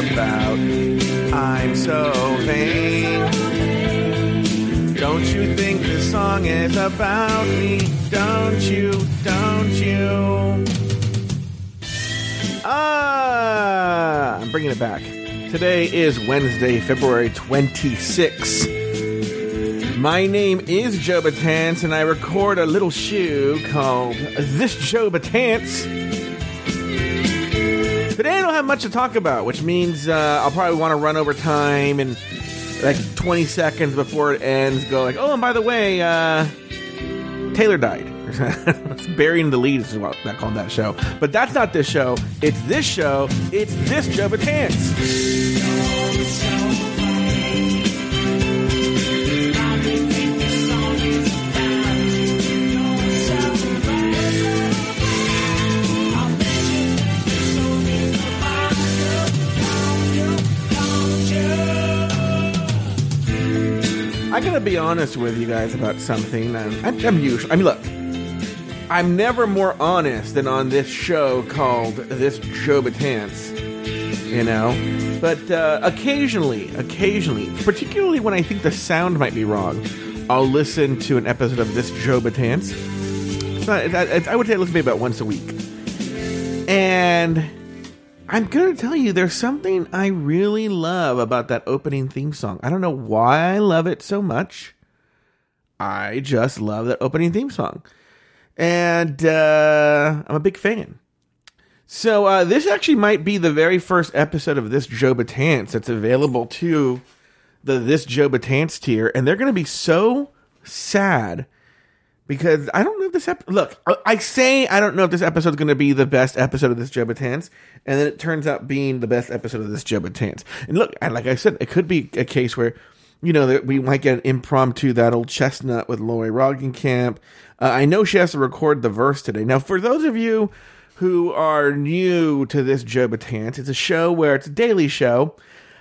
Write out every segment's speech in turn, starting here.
about. I'm so vain. Don't you think this song is about me? Don't you? Don't you? Ah, I'm bringing it back. Today is Wednesday, February 26. My name is Joe Betance, and I record a little shoe called This Joe Betance. Have much to talk about, which means uh, I'll probably want to run over time and like 20 seconds before it ends go like, oh, and by the way, uh, Taylor died. Burying the lead is what I call that show. But that's not this show. It's this show. It's this Joe Betance. I gotta be honest with you guys about something. I'm, I'm, I'm usually, I mean, look, I'm never more honest than on this show called This Joe Betance, you know? But uh, occasionally, occasionally, particularly when I think the sound might be wrong, I'll listen to an episode of This Joe Betance. Not, I, I would say I listen maybe about once a week. And I'm gonna tell you, there's something I really love about that opening theme song. I don't know why I love it so much. I just love that opening theme song, and uh, I'm a big fan. So uh, this actually might be the very first episode of this Joe Betance that's available to the this Joe Betance tier, and they're gonna be so sad because I don't know if this ep- look. I say I don't know if this episode is going to be the best episode of this Joe and then it turns out being the best episode of this Joe And look, like I said, it could be a case where you know that we might get an impromptu that old chestnut with Lori Roggenkamp. Uh, I know she has to record the verse today. Now, for those of you who are new to this Joe it's a show where it's a daily show.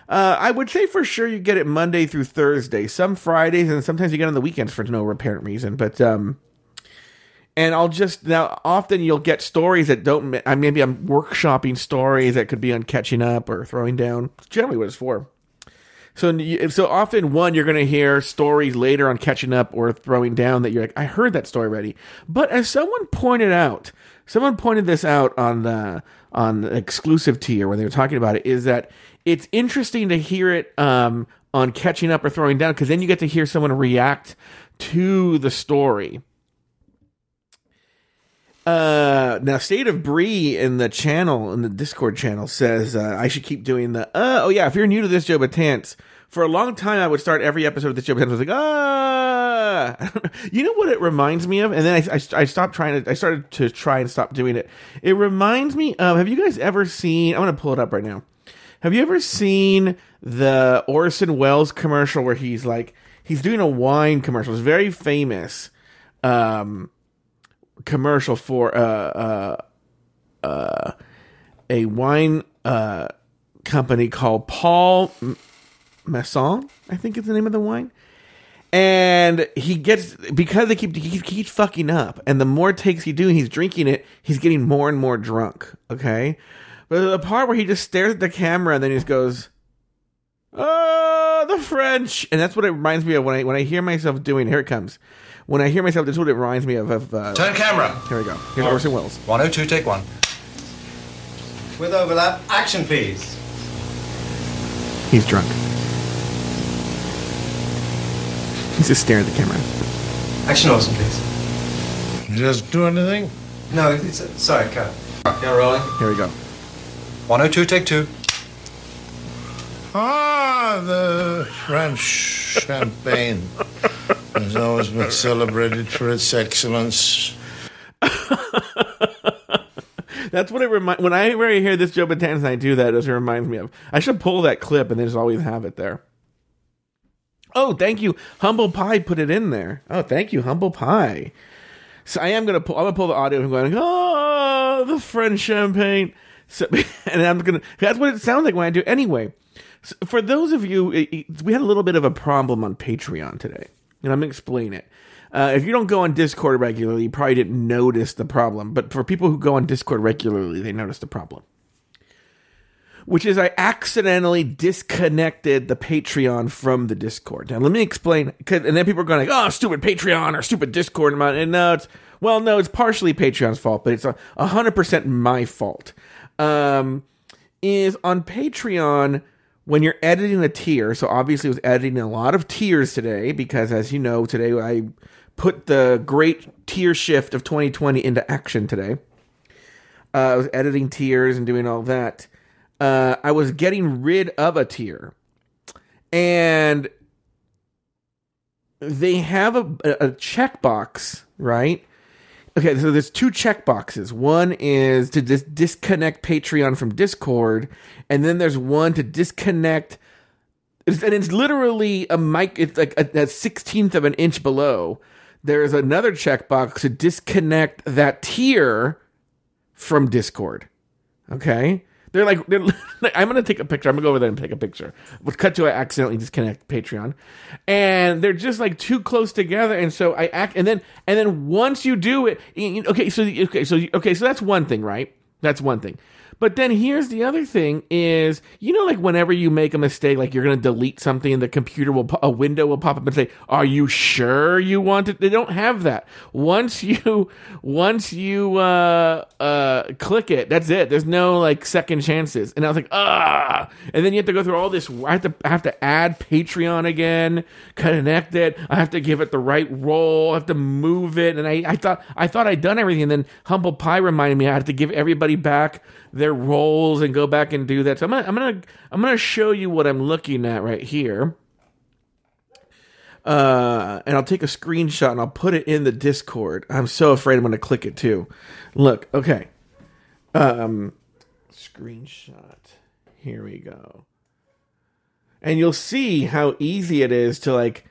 Uh, I would say for sure you get it Monday through Thursday, some Fridays, and sometimes you get on the weekends for no apparent reason. But um, and I'll just now often you'll get stories that don't. I maybe I'm workshopping stories that could be on catching up or throwing down. It's generally what it's for. So so often one you're going to hear stories later on catching up or throwing down that you're like I heard that story already. But as someone pointed out, someone pointed this out on the on the exclusive tier when they were talking about it is that it's interesting to hear it um, on catching up or throwing down because then you get to hear someone react to the story. Uh, now, State of Bree in the channel, in the Discord channel, says uh, I should keep doing the. Uh, oh yeah, if you're new to this Joe Betance, for a long time I would start every episode of this Joe Betance with like ah. you know what it reminds me of? And then I, I, I stopped trying to. I started to try and stop doing it. It reminds me of. Have you guys ever seen? I'm gonna pull it up right now. Have you ever seen the Orson Welles commercial where he's like he's doing a wine commercial? It's very famous. Um, commercial for uh, uh, uh, a wine uh, company called Paul Masson, I think is the name of the wine. And he gets because they keep he keeps fucking up, and the more takes he do, he's drinking it, he's getting more and more drunk. Okay, but the part where he just stares at the camera and then he just goes, "Oh, the French," and that's what it reminds me of when I when I hear myself doing. Here it comes when I hear myself, this is what it reminds me of. of uh, Turn camera. Here we go. Here's Orson Welles. 102, take one. With overlap, action please. He's drunk. He's just staring at the camera. Action Orson, please. Just do anything? No, it's a, sorry, cut. Yeah, rolling. Here we go. 102, take two. The French champagne has always been celebrated for its excellence. That's what it reminds. When I hear this Joe Betance and I do that, it reminds me of. I should pull that clip and then just always have it there. Oh, thank you, Humble Pie. Put it in there. Oh, thank you, Humble Pie. So I am gonna pull. I'm gonna pull the audio him going, "Oh, the French champagne," so, and I'm gonna. That's what it sounds like when I do. Anyway, for those of you, we had a little bit of a problem on Patreon today, and I'm gonna explain it. Uh, if you don't go on Discord regularly, you probably didn't notice the problem. But for people who go on Discord regularly, they notice the problem. which is I accidentally disconnected the Patreon from the Discord. Now let me explain, and then people are going like, "Oh, stupid Patreon or stupid Discord," and no, it's well, no, it's partially Patreon's fault, but it's hundred percent my fault. Um, is on Patreon when you're editing a tier. So obviously, I was editing a lot of tiers today because, as you know, today I put the great tier shift of 2020 into action today. Uh, I was editing tiers and doing all that. Uh, I was getting rid of a tier, and they have a, a, a checkbox, right? Okay, so there's two checkboxes. One is to dis- disconnect Patreon from Discord, and then there's one to disconnect. And it's literally a mic. It's like a, sixteenth of an inch below. There's another checkbox to disconnect that tier from Discord. Okay, they're like, they're, I'm gonna take a picture. I'm gonna go over there and take a picture. But cut to I accidentally disconnect Patreon, and they're just like too close together. And so I act, and then and then once you do it, you- okay, so okay, so okay, so that's one thing, right? That's one thing. But then here's the other thing: is you know, like whenever you make a mistake, like you're gonna delete something, and the computer will a window will pop up and say, "Are you sure you want it?" They don't have that. Once you once you uh uh click it, that's it. There's no like second chances. And I was like, ah, and then you have to go through all this. I have to I have to add Patreon again, connect it. I have to give it the right role. I have to move it. And I I thought I thought I'd done everything. And then Humble Pie reminded me I had to give everybody back their roles and go back and do that. So I'm gonna I'm gonna I'm gonna show you what I'm looking at right here. Uh, and I'll take a screenshot and I'll put it in the Discord. I'm so afraid I'm to click it too. Look, okay. Um, screenshot. Here we go. And you'll see how easy it is to like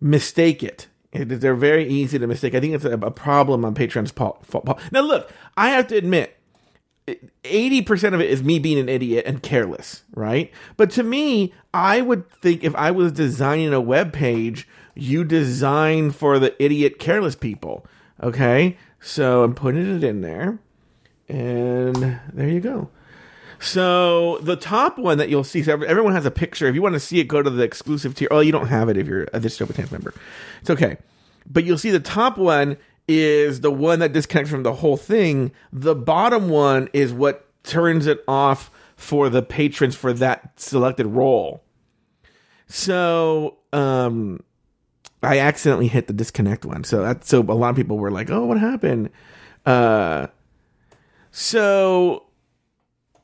mistake it. They're very easy to mistake. I think it's a, problem on Patreon's fault- Now, look, I have to admit, 80% of it is me being an idiot and careless, right? But to me, I would think if I was designing a web page, you design for the idiot careless people. Okay? So I'm putting it in there. And there you go. So the top one that you'll see, so everyone has a picture. If you want to see it, go to the exclusive tier. Oh, you don't have it if you're a This member. It's okay. But you'll see the top one is the one that disconnects from the whole thing. The bottom one is what turns it off for the patrons for that selected role. So, um, I accidentally hit the disconnect one. So that so a lot of people were like, "Oh, what happened?" Uh, so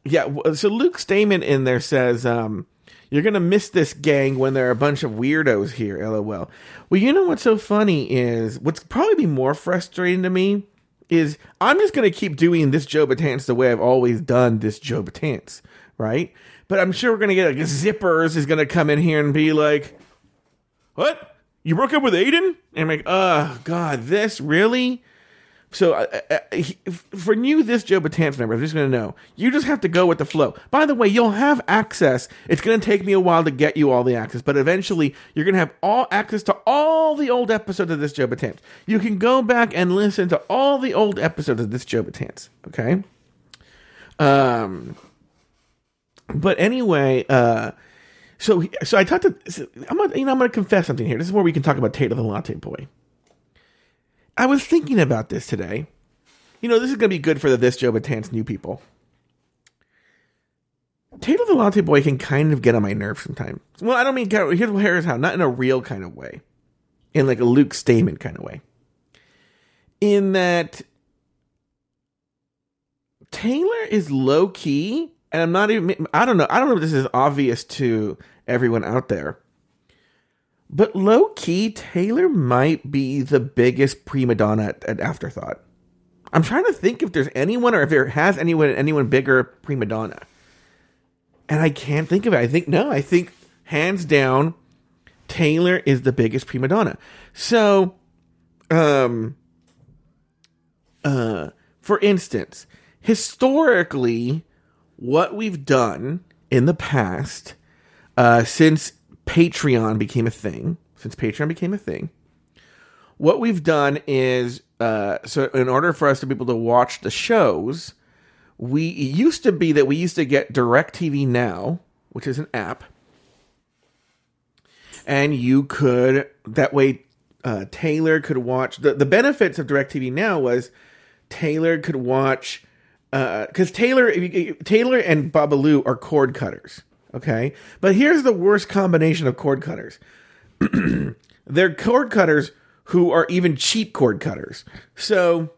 yeah, so Luke Stamen in there says, um, "You're gonna miss this gang when there are a bunch of weirdos here." LOL. Well, you know what's so funny is what's probably more frustrating to me is I'm just gonna keep doing this Joe Betance the way I've always done this Joe Betance, right? But I'm sure we're gonna get like Zippers is gonna come in here and be like, "What? You broke up with Aiden?" And I'm like, "Oh God, this really." So, uh, uh, he- for new this Joe Betance member, I'm just going to know. You just have to go with the flow. By the way, you'll have access. It's going to take me a while to get you all the access, but eventually you're going to have all access to all the old episodes of this Joe Betance. You can go back and listen to all the old episodes of this Joe Betance. Okay. Um. But anyway, uh, so so I talked to. so I'm gonna, you know I'm going to confess something here. This is where we can talk about Tato the Latte Boy. I was thinking about this today. You know, this is going to be good for the This Joe Betance new people. Tato the Latte Boy can kind of get on my nerves sometimes. Well, I don't mean, here's, here's how, not in a real kind of way, in like a Luke Stamen kind of way. In that Taylor is low key, and I'm not even, I don't know, I don't know if this is obvious to everyone out there. But low key, Taylor might be the biggest prima donna at, Afterthought. I'm trying to think if there's anyone or if there has anyone anyone bigger prima donna. And I can't think of it. I think no, I think hands down, Taylor is the biggest prima donna. So, um, uh, for instance, historically, what we've done in the past, uh, since Patreon became a thing, since Patreon became a thing, what we've done is uh, so in order for us to be able to watch the shows, we used to be that we used to get DirecTV Now, which is an app, and you could that way uh, Taylor could watch the the benefits of DirecTV Now was Taylor could watch because Taylor Taylor and Babalu are cord cutters. Okay, but here's the worst combination of cord cutters. They're cord cutters who are even cheap cord cutters. So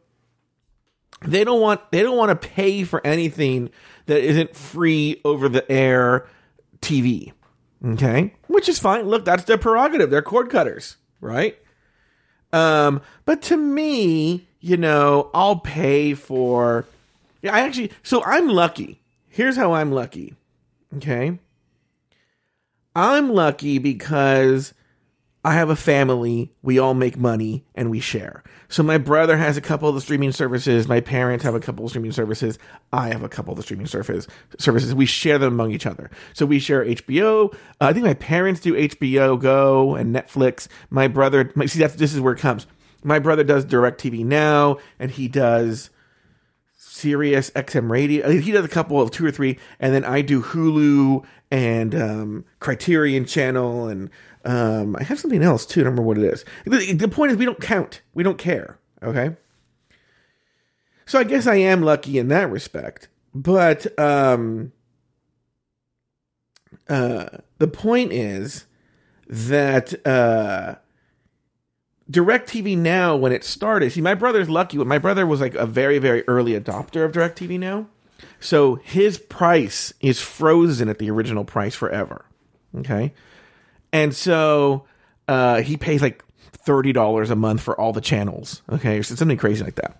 they don't want they don't want to pay for anything that isn't free over the air TV. Okay? Which is fine. Look, that's their prerogative. They're cord cutters, right? Um, but to me, you know, I'll pay for yeah, I actually so I'm lucky. Here's how I'm lucky. Okay? I'm lucky because I have a family, we all make money and we share. So my brother has a couple of the streaming services, my parents have a couple of streaming services, I have a couple of the streaming services. Services we share them among each other. So we share HBO. Uh, I think my parents do HBO Go and Netflix. My brother, my, see that's this is where it comes. My brother does DirecTV Now and he does Sirius XM Radio. He does a couple of two or three, and then I do Hulu and um, Criterion Channel, and um, I have something else too. I don't remember what it is. The, the point is, we don't count. We don't care. Okay. So I guess I am lucky in that respect, but um, uh, the point is that uh, DirecTV Now, when it started, see, my brother's lucky. My brother was like a very, very early adopter of DirecTV Now. So his price is frozen at the original price forever. Okay. And so uh, he pays like $30 a month for all the channels. Okay. Or something crazy like that.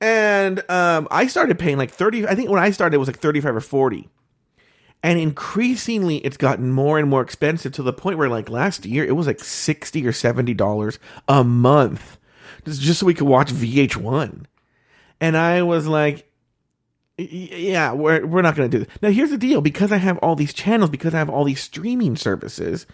And um, I started paying like 30. I think when I started, it was like 35 or 40 and increasingly it's gotten more and more expensive to the point where like last year it was like 60 or 70 dollars a month just, just so we could watch vh1 and i was like yeah we're, we're not going to do this now here's the deal. Because i have all these channels because i have all these streaming services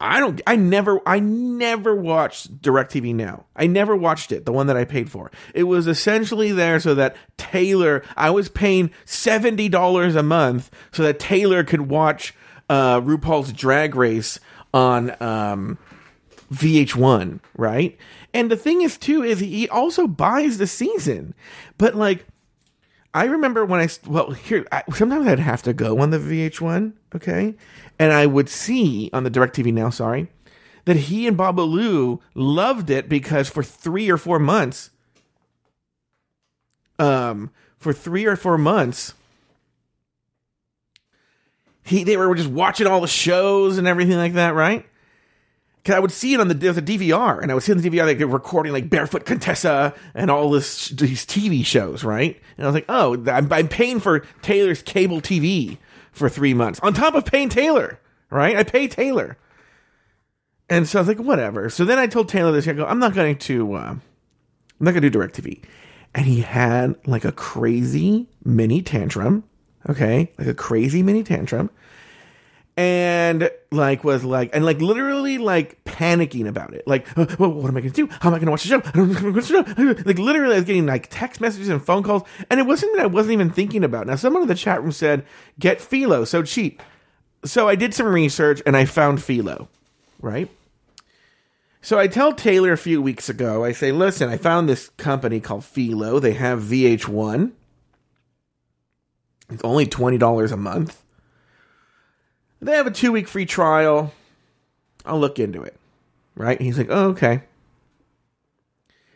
I don't I never I never watched DirecTV Now. I never watched it, the one that I paid for. It was essentially there so that Taylor I was paying $70 a month so that Taylor could watch uh RuPaul's Drag Race on um VH1, right? And the thing is too is he also buys the season. But like I remember when I well here I, sometimes I'd have to go on the VH1, okay? and I would see on the DirecTV now, sorry, that he and Babalu loved it because for three or four months, um, for three or four months, he they were just watching all the shows and everything like that, right? Because I would see it on the, the DVR, and I would see on the DVR like they're recording like Barefoot Contessa and all this these TV shows, right? And I was like, oh, I'm, I'm paying for Taylor's cable TV for three months on top of paying Taylor, right? I pay Taylor. And so I was like, whatever. So then I told Taylor this. I go, I'm not going to, uh, I'm not going to do DirecTV. And he had like a crazy mini tantrum. Okay. Like a crazy mini tantrum. And like was like and like literally like panicking about it. Like, oh, what am I going to do? How am I going to watch the show? I don't what to do. Like literally, I was getting like text messages and phone calls, and it wasn't that I wasn't even thinking about. Now, someone in the chat room said, "Get Philo, so cheap." So I did some research and I found Philo, right? So I tell Taylor a few weeks ago, I say, listen, I found this company called Philo. They have VH1. It's only $20 a month. They have a two week free trial. I'll look into it. Right? He's like, oh, okay.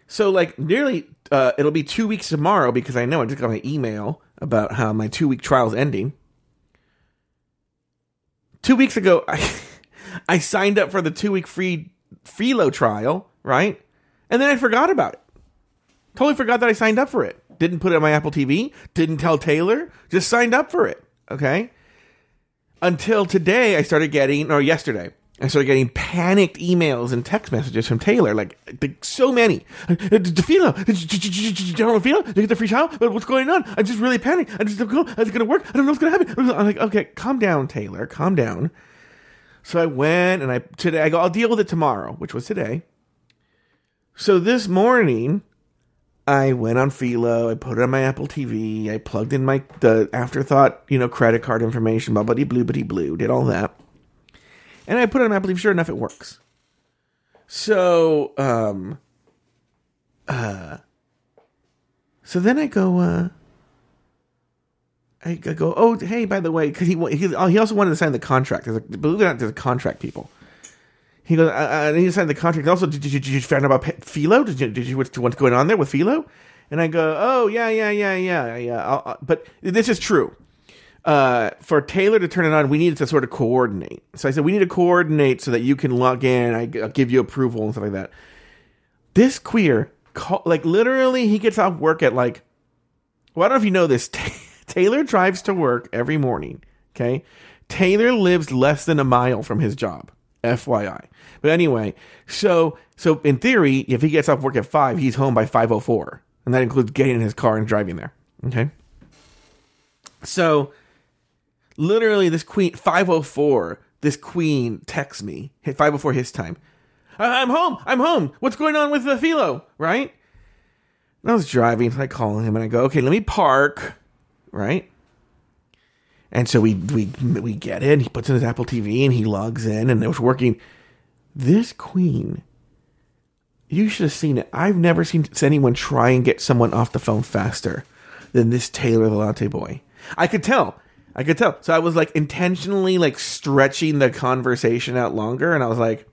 So, like, nearly, uh, it'll be two weeks tomorrow because I know I just got an email about how my two week trial is ending. Two weeks ago, I, I signed up for the two week free Philo trial, right? And then I forgot about it. Totally forgot that I signed up for it. Didn't put it on my Apple TV. Didn't tell Taylor. Just signed up for it. Okay. Until today, I started getting, or yesterday, I started getting panicked emails and text messages from Taylor, like, like so many. Philo, download Philo, you get the free trial. What's going on? I'm just really panicked. I just don't know. It going to work? I don't know what's going to happen. I'm like, okay, calm down, Taylor, calm down. So I went and I today I go, I'll deal with it tomorrow, which was today. So this morning, I went on Philo. I put it on my Apple TV. I plugged in my the afterthought, you know, credit card information, blah, blah, blue, bitty blue, did all that. And I put it on Apple TV. Sure enough, it works. So, um, uh, so then I go, uh, I go, oh, hey, by the way, because he, he also wanted to sign the contract. There's a, believe it or not, there's a contract, people. He goes, I, I need to sign the contract. Also, did, you did you find out about Philo? Did you did you what's going on there with Philo? And I go, oh yeah, yeah, yeah, yeah, yeah. I'll, I'll, but this is true. Uh, for Taylor to turn it on, we needed to sort of coordinate. So I said, we need to coordinate so that you can log in. I, will give you approval and stuff like that. This queer, call, like literally, he gets off work at like, well, I don't know if you know this. Taylor drives to work every morning. Okay. Taylor lives less than a mile from his job. FYI. But anyway, so so in theory, if he gets off work at five, he's home by five oh four. And that includes getting in his car and driving there. Okay. So literally this queen 504, this queen texts me, 504 his time. I'm home. I'm home. What's going on with the Philo? Right? And I was driving, so I call him and I go, okay, let me park right? And so we we we get in. He puts in his Apple TV and he logs in, and it was working. This queen, you should have seen it. I've never seen anyone try and get someone off the phone faster than this Taylor the Latte Boy. I could tell. I could tell. So I was like intentionally like stretching the conversation out longer, and I was like,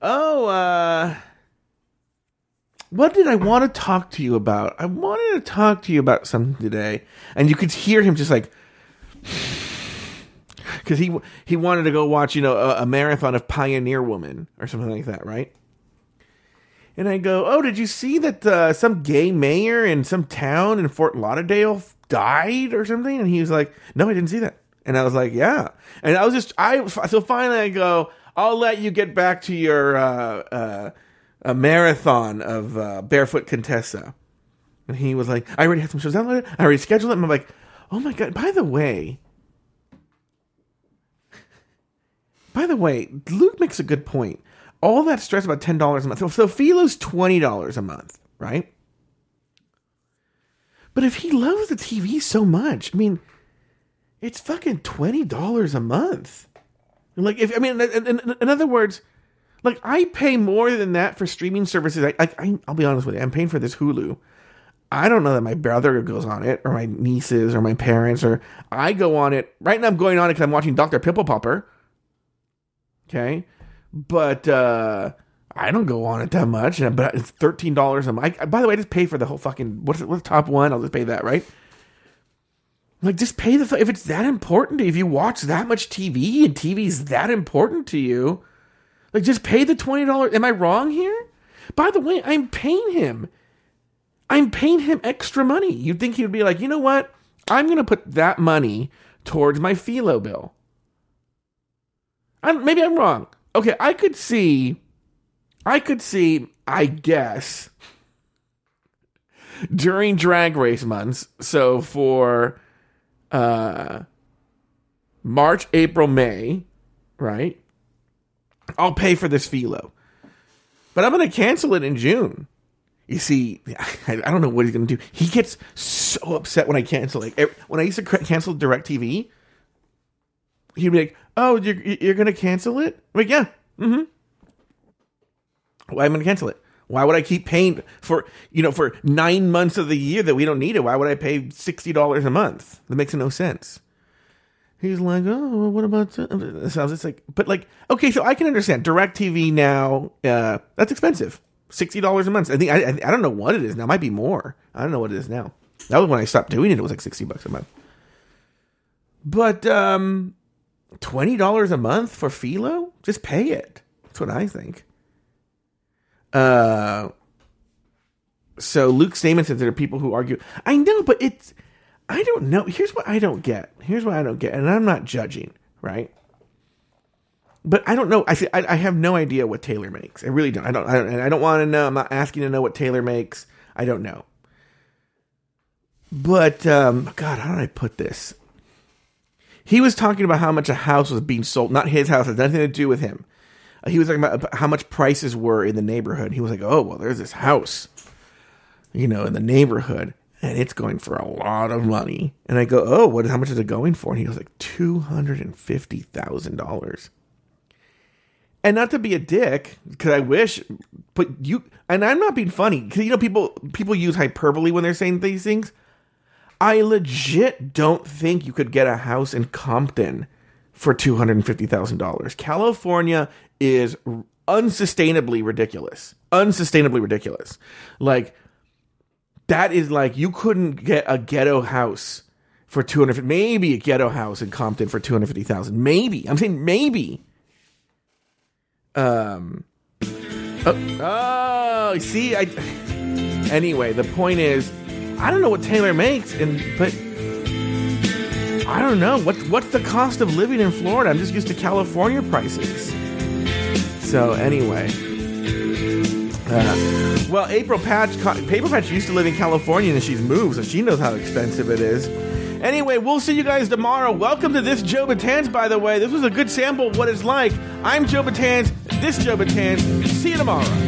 "Oh, uh." what did I want to talk to you about? I wanted to talk to you about something today, and you could hear him just like because he he wanted to go watch you know a, a, marathon of Pioneer Woman or something like that, right? And I go, oh, did you see that uh, some gay mayor in some town in Fort Lauderdale died or something? And he was like, no, I didn't see that. And I was like, yeah. And I was just I so finally I go, I'll let you get back to your. Uh, uh, marathon of uh, Barefoot Contessa. And he was like, I already had some shows downloaded. I already scheduled it. And I'm like, oh my God. By the way, by the way, Luke makes a good point. All that stress about $10 a month. So, Philo's $20 a month, right? But if he loves the TV so much, I mean, it's fucking $20 a month. Like, if, I mean, in, in, in other words, like I pay more than that for streaming services. I, I I'll be honest with you. I'm paying for this Hulu. I don't know that my brother goes on it, or my nieces, or my parents, or I go on it. Right now, I'm going on it because I'm watching Doctor Pimple Popper. Okay, but uh, I don't go on it that much. But it's thirteen dollars a month. By the way, I just pay for the whole fucking what's, what's the top one? I'll just pay that, right? Like, just pay the if it's that important. If you watch that much TV and TV's that important to you, like, just pay the $20. Am I wrong here? By the way, I'm paying him. I'm paying him extra money. You'd think he would be like, you know what? I'm going to put that money towards my Philo bill. I'm, maybe I'm wrong. Okay, I could see, I could see, I guess, during drag race months. So for uh, March, April, May, right? I'll pay for this Philo. But I'm going to cancel it in June. You see, I, don't know what he's going to do. He gets so upset when I cancel it. When I used to cancel DirecTV, he'd be like, "Oh, you're you're going to cancel it?" I'm like, "Yeah, mm-hmm." Why am I going to cancel it? Why would I keep paying for you know for nine months of the year that we don't need it? Why would I pay sixty dollars a month? That makes no sense. He's like, oh, what about that? So I just like, but like, okay, so I can understand DirecTV now. Uh, that's expensive, sixty dollars a month. I think I, I don't know what it is now. It might be more. I don't know what it is now. That was when I stopped doing it. It was like sixty bucks a month. But um, twenty dollars a month for Philo, just pay it. That's what I think. Uh, so Luke Stamen says there are people who argue. I know, but it's I don't know. Here's what I don't get. Here's what I don't get, and I'm not judging, right? But I don't know. I I, I have no idea what Taylor makes. I really don't. I don't. I don't, I don't want to know. I'm not asking to know what Taylor makes. I don't know. But um, God, how did I put this? He was talking about how much a house was being sold. Not his house. It had nothing to do with him. He was talking about how much prices were in the neighborhood. He was like, "Oh, well, there's this house." you know, in the neighborhood, and it's going for a lot of money. And I go, oh, what? How much is it going for? And he goes like two hundred and fifty thousand dollars. And not to be a dick, because I wish, but you and I'm not being funny because you know people people use hyperbole when they're saying these things. I legit don't think you could get a house in Compton for two hundred and fifty thousand dollars. California is unsustainably ridiculous, unsustainably ridiculous. Like that is like you couldn't get a ghetto house for two hundred, maybe a ghetto house in Compton for two hundred fifty thousand. Maybe I'm saying maybe. Um. Oh, oh, see, I. Anyway, the point is, I don't know what Taylor makes, and but I don't know what what's the cost of living in Florida. I'm just used to California prices. So anyway, uh, well, April Patch, Paper Patch used to live in California, and she's moved, so she knows how expensive it is. Anyway, we'll see you guys tomorrow. Welcome to this Joe Betance, by the way. This was a good sample of what it's like. I'm Joe Betance. This Joe Betance. See you tomorrow.